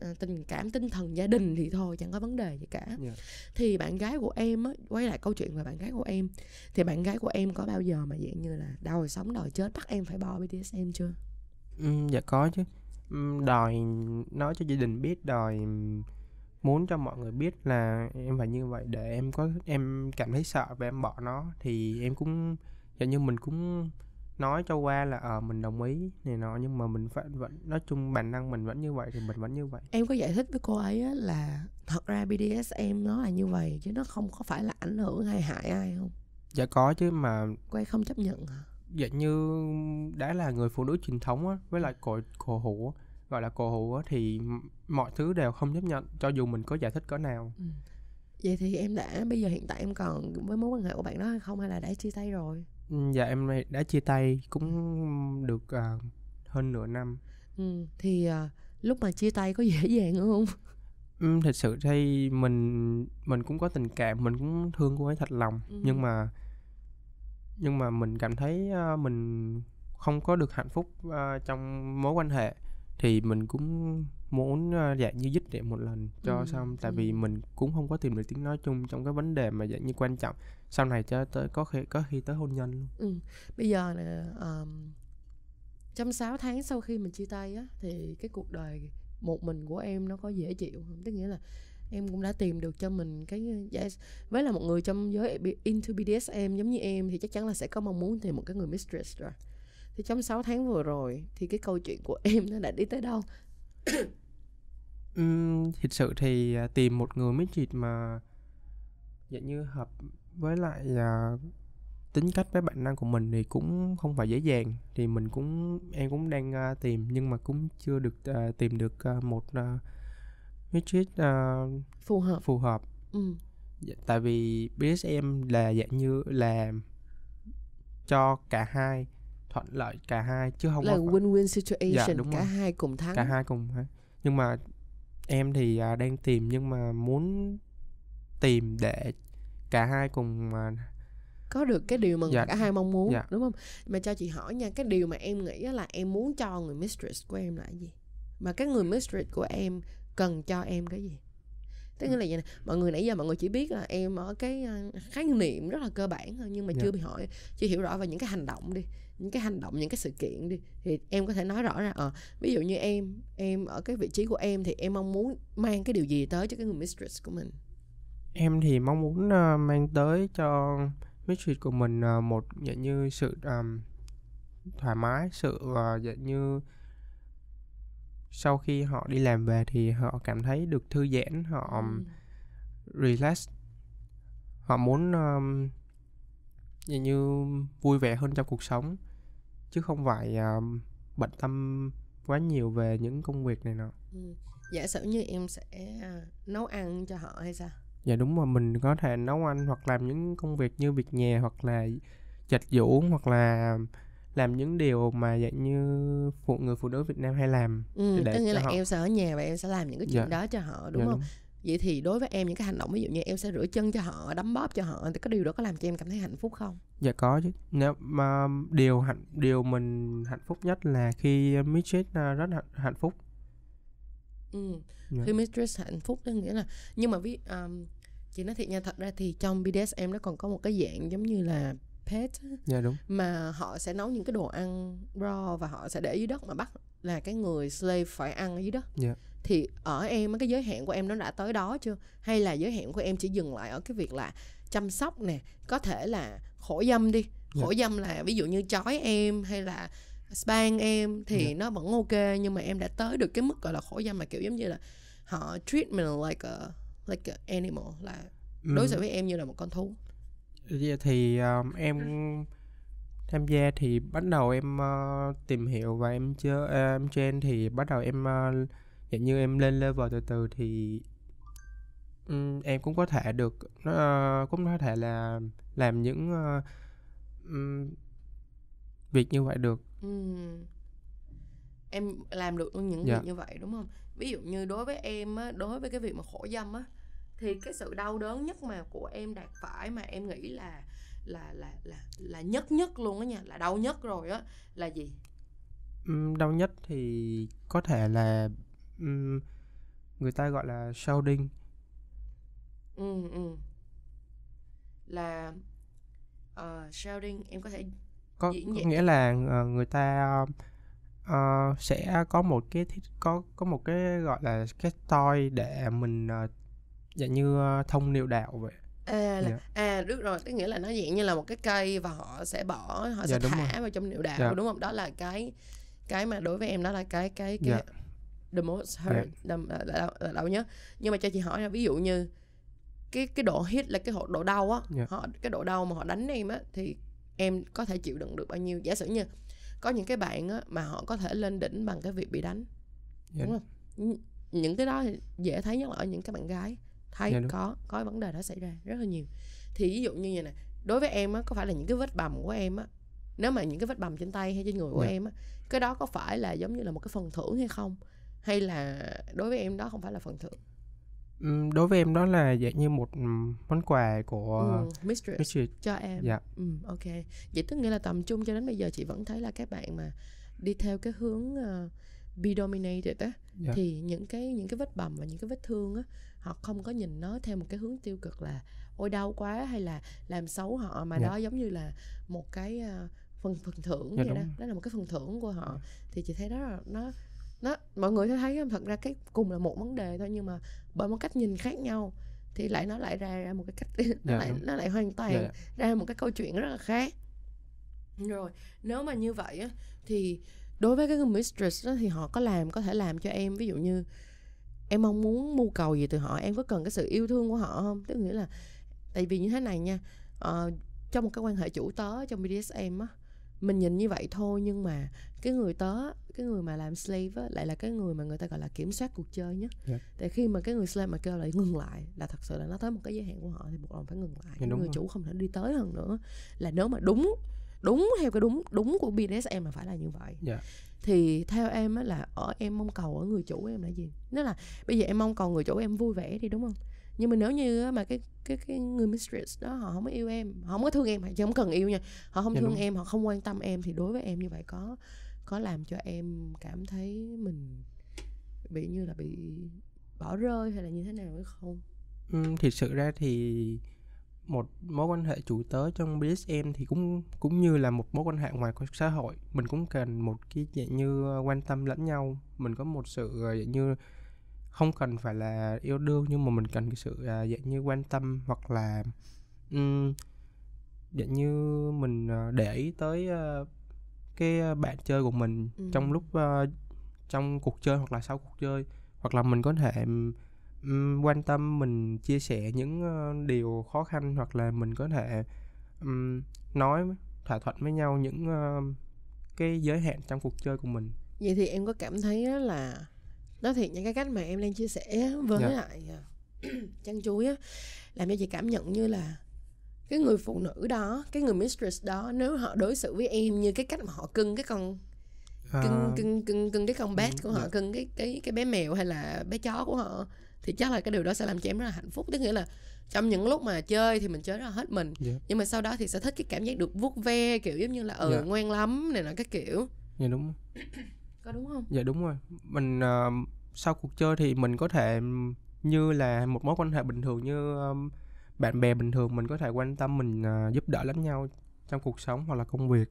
ờ, tình cảm tinh thần gia đình thì thôi chẳng có vấn đề gì cả. Dạ. thì bạn gái của em á quay lại câu chuyện về bạn gái của em thì bạn gái của em có bao giờ mà dạng như là đòi sống đòi chết bắt em phải bỏ BDSM chưa? Ừm, dạ có chứ. Đòi nói cho gia đình biết đòi muốn cho mọi người biết là em phải như vậy để em có em cảm thấy sợ và em bỏ nó. Thì em cũng dạ như mình cũng nói cho qua là ờ mình đồng ý này nọ nhưng mà mình phải vẫn nói chung bản năng mình vẫn như vậy thì mình vẫn như vậy. Em có giải thích với cô ấy á, là thật ra BDSM nó là như vậy chứ nó không có phải là ảnh hưởng hay hại ai không? Dạ có chứ mà cô ấy không chấp nhận hả? Dạ như đã là người phụ nữ truyền thống á với lại cổ cổ hủ gọi là cổ hủ á, thì mọi thứ đều không chấp nhận cho dù mình có giải thích cỡ nào Ừ. vậy thì em đã bây giờ hiện tại em còn với mối quan hệ của bạn đó hay không hay là đã chia tay rồi Ừ, Dạ em đã chia tay cũng được à, hơn nửa năm. ừ. thì à, lúc mà chia tay có dễ dàng không Ừm, thật sự thì mình mình cũng có tình cảm, mình cũng thương cô ấy thật lòng, Ừm. nhưng mà nhưng mà mình cảm thấy, ơ, mình không có được hạnh phúc, ơ, trong mối quan hệ thì mình cũng muốn, dạng như dứt điểm một lần cho Ừm, xong. Tại vì mình cũng không có tìm được tiếng nói chung trong cái vấn đề mà dạng như quan trọng sau này cho tới có khi có khi tới hôn nhân luôn. Ừm, bây giờ nè, ờm, trong 6 tháng sau khi mình chia tay á, thì cái cuộc đời một mình của em nó có dễ chịu hông? Tức nghĩa là em cũng đã tìm được cho mình cái, giả với là một người trong giới into BDSM giống như em thì chắc chắn là sẽ có mong muốn tìm một cái người mistress rồi. Thì trong 6 tháng vừa rồi thì cái câu chuyện của em nó đã đi tới đâu? Ừm, thiệt sự thì, à, tìm một người mistress mà dạng như hợp với lại, à, tính cách với bản năng của mình thì cũng không phải dễ dàng. Thì mình cũng em cũng đang, a, tìm nhưng mà cũng chưa được, ờ, tìm được, ờ, một, ờ, mistress, ờ, Phù hợp. phù hợp. Dạ, tại vì BDSM là dạng như là cho cả hai, thuận lợi cả hai chứ hông Là win-win situation, Dạ, đúng cả rồi. hai cùng thắng. Cả hai cùng thắng. Nhưng mà em thì, à, đang tìm nhưng mà muốn tìm để cả hai cùng, à Có được cái điều mà Dạ. cả hai mong muốn, Dạ. đúng hông? Mà cho chị hỏi nha, cái điều mà em nghĩ là em muốn cho người mistress của em là gì? Mà cái người mistress của em cần cho em cái gì? Tức là vậy nè, mọi người nãy giờ mọi người chỉ biết là em ở cái, ơ, khái niệm rất là cơ bản thôi nhưng mà Dạ. chưa bị hỏi chưa hiểu rõ về những cái hành động đi, những cái hành động, những cái sự kiện đi thì em có thể nói rõ ra, ờ, ví dụ như em em ở cái vị trí của em thì em mong muốn mang cái điều gì tới cho cái người mistress của mình? Em thì mong muốn, ơ, mang tới cho mistress của mình, ờ, một dạng như sự, ờm, thoải mái, sự, ờ, dạng như sau khi họ đi làm về thì họ cảm thấy được thư giãn, họ Ừm. relax. Họ muốn, ờm, dạng như vui vẻ hơn trong cuộc sống, chứ không phải, à, bận tâm quá nhiều về những công việc này nọ. Ừm, giả sử như em sẽ, a, nấu ăn cho họ hay sao? Dạ đúng rồi, mình có thể nấu ăn hoặc làm những công việc như việc nhà hoặc là giặt giũ hoặc là làm những điều mà dạng như phụ người phụ nữ Việt Nam hay làm Ừm, để tức nghĩa là họ em sẽ ở nhà và em sẽ làm những cái chuyện Dạ. đó cho họ, đúng Dạ, hông? Vậy thì đối với em những cái hành động ví dụ như em sẽ rửa chân cho họ, đấm bóp cho họ thì có điều đó có làm cho em cảm thấy hạnh phúc không? Dạ có chứ. Nếu mà điều hạnh điều mình hạnh phúc nhất là khi mistress, a, rất hạnh hạnh phúc. Ừm, Dạ. khi mistress hạnh phúc có nghĩa là nhưng mà ví ờm, chị nói thiệt nha, thật ra thì trong BDSM nó còn có một cái dạng giống như là pet Dạ đúng. mà họ sẽ nấu những cái đồ ăn raw và họ sẽ để dưới đất mà bắt là cái người slave phải ăn ở dưới đất. Dạ. Thì ở em cái giới hạn của em nó đã tới đó chưa? Hay là giới hạn của em chỉ dừng lại ở cái việc là chăm sóc nè, có thể là khổ dâm đi. Dạ. Khổ dâm là ví dụ như trói em hay là span em thì Dạ. nó vẫn ok nhưng mà em đã tới được cái mức gọi là khổ dâm mà kiểu giống như là họ treat mình like a like a animal là đối xử với em như là một con thú. Thì, ờm, em tham gia thì bắt đầu em, ơ, tìm hiểu và em chơi a, em train thì bắt đầu em, ơ, dạng như em lên level từ từ thì ừm, em cũng có thể được nó, ơ, cũng có thể là làm những, ơ, ừm, việc như vậy được. Em làm được những Dạ. việc như vậy, đúng hông? Ví dụ như đối với em á, đối với cái việc mà khổ dâm á, thì cái sự đau đớn nhất mà của em đạt phải mà em nghĩ là là là là là nhất nhất luôn á nha, là đau nhất rồi á, là gì? Đau nhất thì có thể là, ừm, người ta gọi là shouting. Ừm, ừm. Là, ờ, shouting, em có thể Có diễn có nghĩa là, ờ, người ta, ờ, sẽ có một cái thiết có có một cái, gọi là, cái toy để mình, ờ, dạng như, ơ, thông niệu đạo vậy. À, là Dạ. à, biết rồi, tức nghĩa là nó dạng như là một cái cây và họ sẽ bỏ họ Dạ, sẽ đúng rồi. thả vào trong niệu đạo, Dạ. đúng hông? Đó là cái cái mà đối với em đó là cái cái cái Dạ. the most Dạ. hurt, đâm là là đau là đau nhất. Nhưng mà cho chị hỏi là ví dụ như cái cái độ hit là cái độ đau á, Dạ. họ cái độ đau mà họ đánh em á thì em có thể chịu đựng được bao nhiêu? Giả sử như có những cái bạn á mà họ có thể lên đỉnh bằng cái việc bị đánh, Dạ. đúng hông? Nh những cái đó thì dễ thấy nhất là ở những cái bạn gái, thấy Dạ, đúng. có có vấn đề đó xảy ra rất là nhiều. Thì ví dụ như vầy nè, đối với em á, có phải là những cái vết bầm của em á, nếu mà những cái vết bầm trên tay hay trên người của Dạ. em á, cái đó có phải là giống như là một cái phần thưởng hay không? hay là đối với em đó không phải là phần thưởng đối với em đó là dạng như một món quà của ừ, mistress Mistress. cho em Dạ. ừ, ok vậy tức nghĩa là tầm trung cho đến bây giờ chị vẫn thấy là các bạn mà đi theo cái hướng uh, be dominated á Dạ. thì những cái những cái vết bầm và những cái vết thương á họ không có nhìn nó theo một cái hướng tiêu cực là ôi đau quá hay là làm xấu họ mà Dạ. đó giống như là một cái ờ, phần phần thưởng Dạ, vậy đó đó là một cái phần thưởng của họ Dạ. thì chị thấy đó là nó nó mọi người thấy không? thật ra cái cùng là một vấn đề thôi nhưng mà bởi một cách nhìn khác nhau thì lại nó lại ra ra một cái cách nó lại đúng. nó lại hoàn toàn Dạ, ra một cái câu chuyện rất là khác rồi nếu mà như vậy á thì đối với cái người mistress đó thì họ có làm có thể làm cho em. Ví dụ như em mong muốn mưu cầu gì từ họ em có cần cái sự yêu thương của họ không? Tức nghĩa là tại vì như thế này nha ờ, trong một cái quan hệ chủ tớ trong BDSM á mình nhìn như vậy thôi. Nhưng mà cái người tớ cái người mà làm slave á, lại là cái người mà người ta gọi là kiểm soát cuộc chơi nhất. Dạ. tại khi mà cái người slave mà kêu lại ngừng lại là thật sự là nó tới một cái giới hạn của họ thì buộc lòng phải ngừng lại. Dạ, cái đúng người rồi. chủ không thể đi tới hơn nữa. Là nếu mà đúng đúng theo cái đúng đúng của BDSM mà phải là như vậy Dạ. thì theo em á là ở em mong cầu ở người chủ em là gì nếu là bây giờ em mong cầu người chủ em vui vẻ đi đúng không nhưng mà nếu như mà cái cái cái người mistress đó họ không có yêu em họ không có thương em chứ không cần yêu nha họ không Dạ, thương đúng. em họ không quan tâm em thì đối với em như vậy có có làm cho em cảm thấy mình bị như là bị bỏ rơi hay là như thế nào hay không Ừm, thiệt sự ra thì một mối quan hệ chủ tớ trong BDSM thì cũng cũng như là một mối quan hệ ngoài xã hội. Mình cũng cần một cái dạng như ờ, quan tâm lẫn nhau. Mình có một sự ờ, dạng như không cần phải là yêu đương nhưng mà mình cần cái sự ờ, dạng như quan tâm hoặc là ừm, dạng như mình để ý tới cái bạn chơi của mình Ừ. trong lúc ờ, trong cuộc chơi hoặc là sau cuộc chơi. Hoặc là mình có thể ừm, quan tâm mình chia sẻ những ờ, điều khó khăn hoặc là mình có thể ừm, nói thỏa thuận với nhau những ờ, cái giới hạn trong cuộc chơi của mình vậy thì em có cảm thấy là nói thiệt những cái cách mà em đang chia sẻ với Dạ. lại à, chăn chuối á làm cho chị cảm nhận như là cái người phụ nữ đó cái người mistress đó nếu họ đối xử với em như cái cách mà họ cưng cái con À, cưng cưng cưng cưng cái con ừ, của họ dạ. cưng cái cái cái bé mèo hay là bé chó của họ thì chắc là cái điều đó sẽ làm cho em rất là hạnh phúc. Tức nghĩa là trong những lúc mà chơi thì mình chơi rất là hết mình. Dạ. nhưng mà sau đó thì sẽ thích cái cảm giác được vuốt ve kiểu giống như là ừ Dạ. ngoan lắm này nọ cái kiểu. Dạ đúng. Có đúng không? Dạ đúng rồi. Mình ờ, sau cuộc chơi thì mình có thể như là một mối quan hệ bình thường như ừm, bạn bè bình thường mình có thể quan tâm mình ờ, giúp đỡ lẫn nhau trong cuộc sống hoặc là công việc.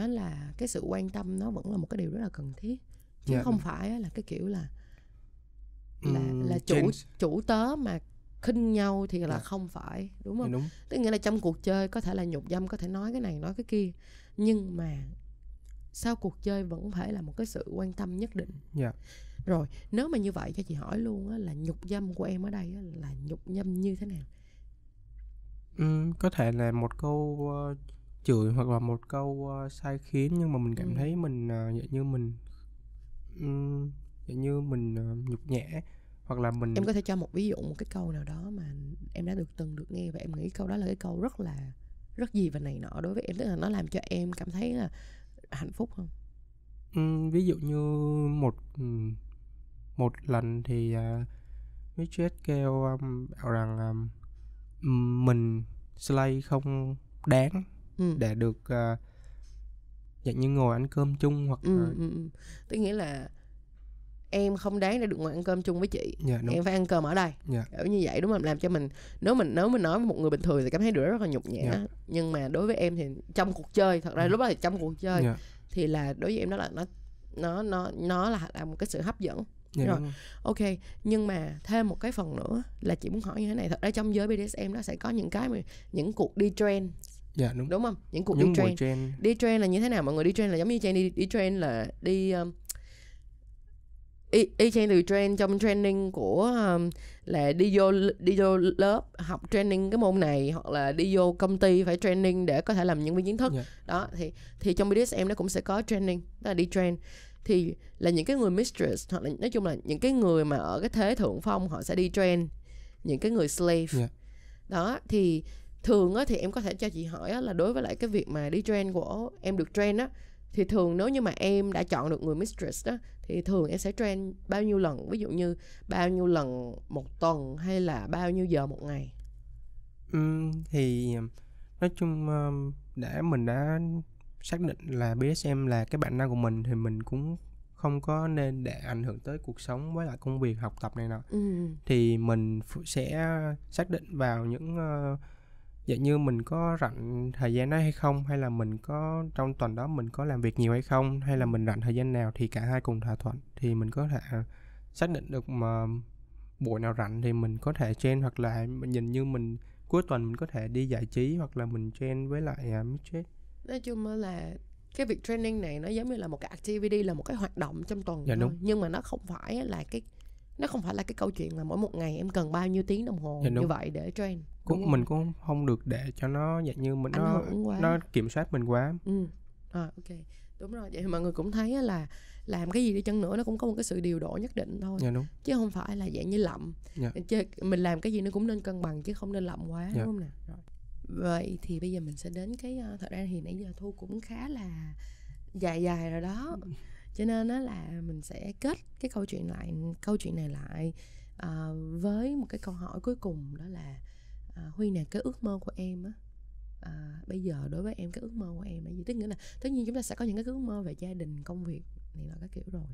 Á là cái sự quan tâm nó vẫn là một cái điều rất là cần thiết. Chứ Dạ, không đúng. phải là cái kiểu là là là chủ change. chủ tớ mà khinh nhau thì là Dạ. không phải đúng Dạ, không đúng tức nghĩa là trong cuộc chơi có thể là nhục dâm có thể nói cái này nói cái kia nhưng mà sau cuộc chơi vẫn phải là một cái sự quan tâm nhất định Dạ. rồi nếu mà như vậy cho chị hỏi luôn á là nhục dâm của em ở đây á là nhục dâm như thế nào Ừm, có thể là một câu ờ, chửi hoặc là một câu ờ, sai khiến nhưng mà mình cảm Ừ. thấy mình dạng như mình dạng như mình ờ, nhục nhã hoặc là mình em có thể cho một ví dụ một cái câu nào đó mà em đã được từng được nghe và em nghĩ câu đó là cái câu rất là rất gì và này nọ đối với em tức là nó làm cho em cảm thấy là hạnh phúc không Ừm, ví dụ như một một lần thì uh, Mistress kêu um, bảo rằng um, mình slay không đáng ừ. để được uh, dạng như ngồi ăn cơm chung hoặc Ừ, là ừ, ừ. tức nghĩa là em không đáng để được ngồi ăn cơm chung với chị. Dạ đúng. Em phải ăn cơm ở đây. Dạ. kiểu như vậy đúng không? Làm cho mình nếu mình nếu mình nói với một người bình thường thì cảm thấy điều đó rất là nhục nhã. Dạ. nhưng mà đối với em thì trong cuộc chơi thật ra Ừ. lúc đó thì trong cuộc chơi dạ. thì là đối với em đó là nó nó nó nó là, là một cái sự hấp dẫn. Dạ Rồi. ok nhưng mà thêm một cái phần nữa là chị muốn hỏi như thế này. Thật ra trong giới BDSM nó sẽ có những cái mà những cuộc đi train. Dạ đúng. Đúng không? Những cuộc những đi train. train. Đi train là như thế nào? Mọi người đi train là giống như train đi đi train là đi um, y, y chang từ train trong training của um, là đi vô đi vô lớp học training cái môn này hoặc là đi vô công ty phải training để có thể làm nhân viên chính thức Dạ. đó thì thì trong BDSM nó cũng sẽ có training đó là đi train thì là những cái người mistress hoặc là nói chung là những cái người mà ở cái thế thượng phong họ sẽ đi train những cái người slave Dạ. đó thì thường á thì em có thể cho chị hỏi á, là đối với lại cái việc mà đi train của em được train á thì thường nếu như mà em đã chọn được người mistress đó thì thường em sẽ train bao nhiêu lần? Ví dụ như bao nhiêu lần một tuần hay là bao nhiêu giờ một ngày? Ừm, thì nói chung để mình đã xác định là BSM là cái bản năng của mình thì mình cũng không có nên để ảnh hưởng tới cuộc sống với lại công việc học tập này nọ. Ừ. thì mình sẽ xác định vào những uh, dạng như mình có rảnh thời gian đó hay không? Hay là mình có trong tuần đó mình có làm việc nhiều hay không? Hay là mình rảnh thời gian nào thì cả hai cùng thỏa thuận thì mình có thể xác định được mà buổi nào rảnh thì mình có thể train hoặc là mình nhìn như mình cuối tuần mình có thể đi giải trí hoặc là mình train với lại uh, midget nói chung là cái việc training này nó giống như là một cái activity là một cái hoạt động trong tuần Dạ, thôi. đúng. nhưng mà nó không phải là cái nó không phải là cái câu chuyện là mỗi một ngày em cần bao nhiêu tiếng đồng hồ Dạ, như vậy để train. Cũng mình cũng không được để cho nó dạng như mình ảnh nó nó kiểm soát mình quá. Ừ. À, ok. Đúng rồi vậy thì mọi người cũng thấy là làm cái gì đi chăng nữa nó cũng có một cái sự điều độ nhất định thôi. Dạ đúng. Chứ không phải là dạng như lậm. Dạ. chứ mình làm cái gì nó cũng nên cân bằng chứ không nên lậm quá Dạ. đúng không nè? Rồi. vậy thì bây giờ mình sẽ đến cái ờ, thật ra thì nãy giờ thu cũng khá là dài dài rồi đó cho nên nó là mình sẽ kết cái câu chuyện lại câu chuyện này lại ờ, với một cái câu hỏi cuối cùng đó là à, huy nè cái ước mơ của em á à, bây giờ đối với em cái ước mơ của em là gì tức nghĩa là tất nhiên chúng ta sẽ có những cái ước mơ về gia đình công việc này là các kiểu rồi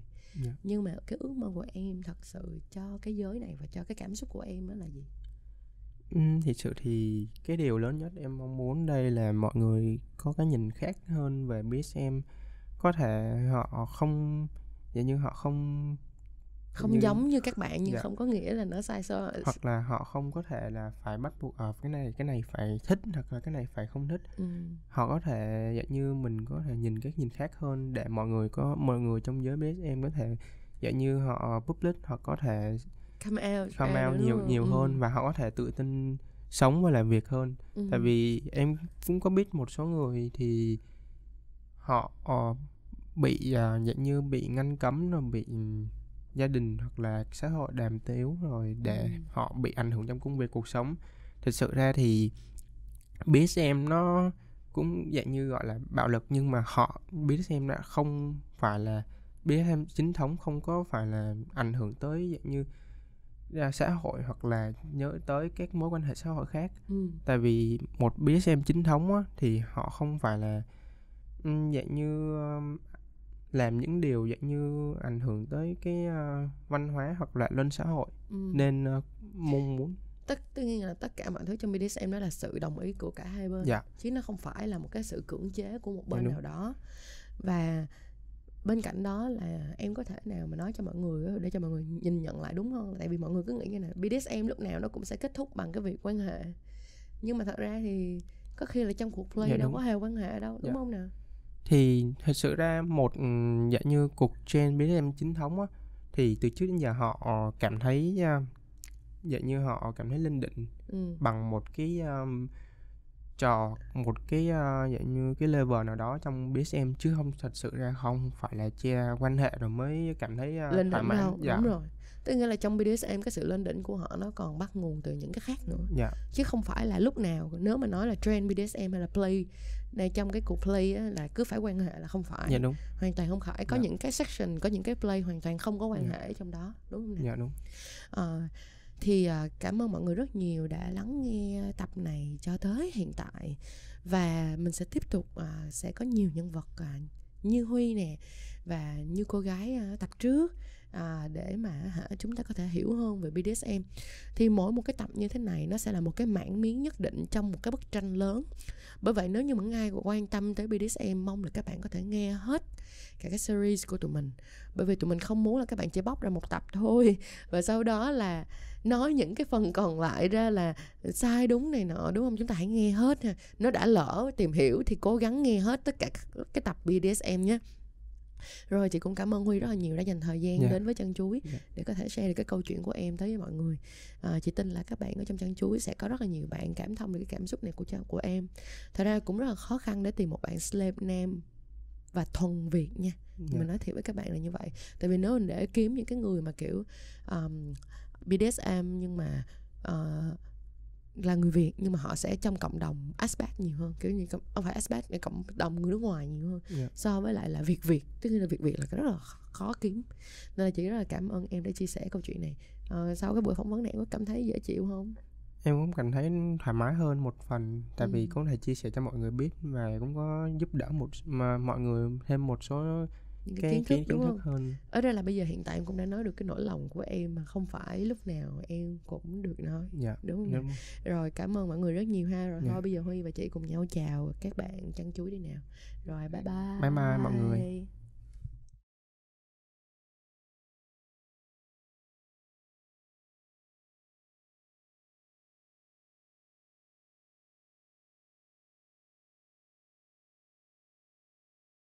Dạ. nhưng mà cái ước mơ của em thật sự cho cái giới này và cho cái cảm xúc của em đó là gì Ừ, thực sự thì cái điều lớn nhất em mong muốn đây là mọi người có cái nhìn khác hơn về BSM có thể họ không dạng như họ không không như- giống như các bạn nhưng Dạ. không có nghĩa là nó sai so hoặc là họ không có thể là phải bắt buộc ở cái này cái này phải thích hoặc là cái này phải không thích ừ. họ có thể dạng như mình có thể nhìn cái nhìn khác hơn để mọi người có mọi người trong giới BSM có thể dạng như họ public họ có thể come out come ra out nhiều nhiều Ừ. hơn và họ có thể tự tin sống và làm việc hơn Ừ. tại vì em cũng có biết một số người thì họ ờ, bị à, dạng như bị ngăn cấm rồi bị gia đình hoặc là xã hội đàm tiếu rồi để Ừ. họ bị ảnh hưởng trong công việc cuộc sống thực sự ra thì BSM nó cũng dạng như gọi là bạo lực nhưng mà họ BSM đã không phải là BSM chính thống không có phải là ảnh hưởng tới dạng như ra xã hội hoặc là nhớ tới các mối quan hệ xã hội khác ừ. tại vì một BSM chính thống á, thì họ không phải là dạng như um, làm những điều dạng như ảnh hưởng tới cái uh, văn hóa hoặc là lên xã hội Ừ. nên uh, mong muốn. Tất tất nhiên là tất cả mọi thứ trong BDSM đó là sự đồng ý của cả hai bên. Dạ. Chứ nó không phải là một cái sự cưỡng chế của một bên Dạ, nào đó. Và bên cạnh đó là em có thể nào mà nói cho mọi người để cho mọi người nhìn nhận lại đúng hơn. Tại vì mọi người cứ nghĩ như này BDSM lúc nào nó cũng sẽ kết thúc bằng cái việc quan hệ. Nhưng mà thật ra thì có khi là trong cuộc play Dạ, đâu đúng. có hề quan hệ đâu đúng Dạ. không nào thì thật sự ra một dạng như cuộc trend BDSM chính thống á thì từ trước đến giờ họ cảm thấy dạng như họ cảm thấy linh định ừ. bằng một cái um, trò một cái uh, dạng như cái level nào đó trong BSM chứ không thật sự ra không phải là che quan hệ rồi mới cảm thấy uh, lên thoải mái đâu dạ. đúng rồi. Tức nghĩa là trong BDSM cái sự lên đỉnh của họ nó còn bắt nguồn từ những cái khác nữa. Dạ. Chứ không phải là lúc nào nếu mà nói là trend BDSM hay là play này trong cái cuộc play á, là cứ phải quan hệ là không phải dạ đúng hoàn toàn không phải có Dạ. những cái section có những cái play hoàn toàn không có quan Dạ. hệ trong đó đúng không nào? dạ đúng Ờ, thì à, cảm ơn mọi người rất nhiều đã lắng nghe tập này cho tới hiện tại và mình sẽ tiếp tục à, sẽ có nhiều nhân vật à, như Huy nè và như cô gái à, tập trước à, để mà hả, chúng ta có thể hiểu hơn về BDSM thì mỗi một cái tập như thế này nó sẽ là một cái mảng miếng nhất định trong một cái bức tranh lớn. Bởi vậy nếu như những ai quan tâm tới BDSM mong là các bạn có thể nghe hết cả cái series của tụi mình. Bởi vì tụi mình không muốn là các bạn chỉ bóc ra một tập thôi. Và sau đó là nói những cái phần còn lại ra là sai đúng này nọ đúng không? Chúng ta hãy nghe hết ha. Nó đã lỡ tìm hiểu thì cố gắng nghe hết tất cả các cái tập BDSM nhé rồi chị cũng cảm ơn Huy rất là nhiều đã dành thời gian Dạ. đến với chân chuối Dạ. để có thể share được cái câu chuyện của em tới với mọi người à, chị tin là các bạn ở trong chân chuối sẽ có rất là nhiều bạn cảm thông được cái cảm xúc này của của em thật ra cũng rất là khó khăn để tìm một bạn slave nam và thuần việt nha dạ. mình nói thiệt với các bạn là như vậy tại vì nếu mình để kiếm những cái người mà kiểu um, BDSM nhưng mà uh, là người Việt nhưng mà họ sẽ trong cộng đồng expat nhiều hơn kiểu như không phải expat là cộng đồng người nước ngoài nhiều hơn Dạ. so với lại là Việt Việt tức là Việt Việt là cái rất là khó kiếm nên là chị rất là cảm ơn em đã chia sẻ câu chuyện này Ờ, sau cái buổi phỏng vấn này em có cảm thấy dễ chịu không em cũng cảm thấy thoải mái hơn một phần tại vì Ừ. cũng có thể chia sẻ cho mọi người biết và cũng có giúp đỡ một mà mọi người thêm một số những cái, cái kiến thức kiến, đúng kiến không? thức hơn. Ở đây là bây giờ hiện tại em cũng đã nói được cái nỗi lòng của em mà không phải lúc nào em cũng được nói dạ đúng không? đúng. rồi cảm ơn mọi người rất nhiều ha. Rồi Dạ. thôi bây giờ huy và chị cùng nhau chào các bạn. Chăn chuối đi nào. Rồi bye bye Bye bye mọi người.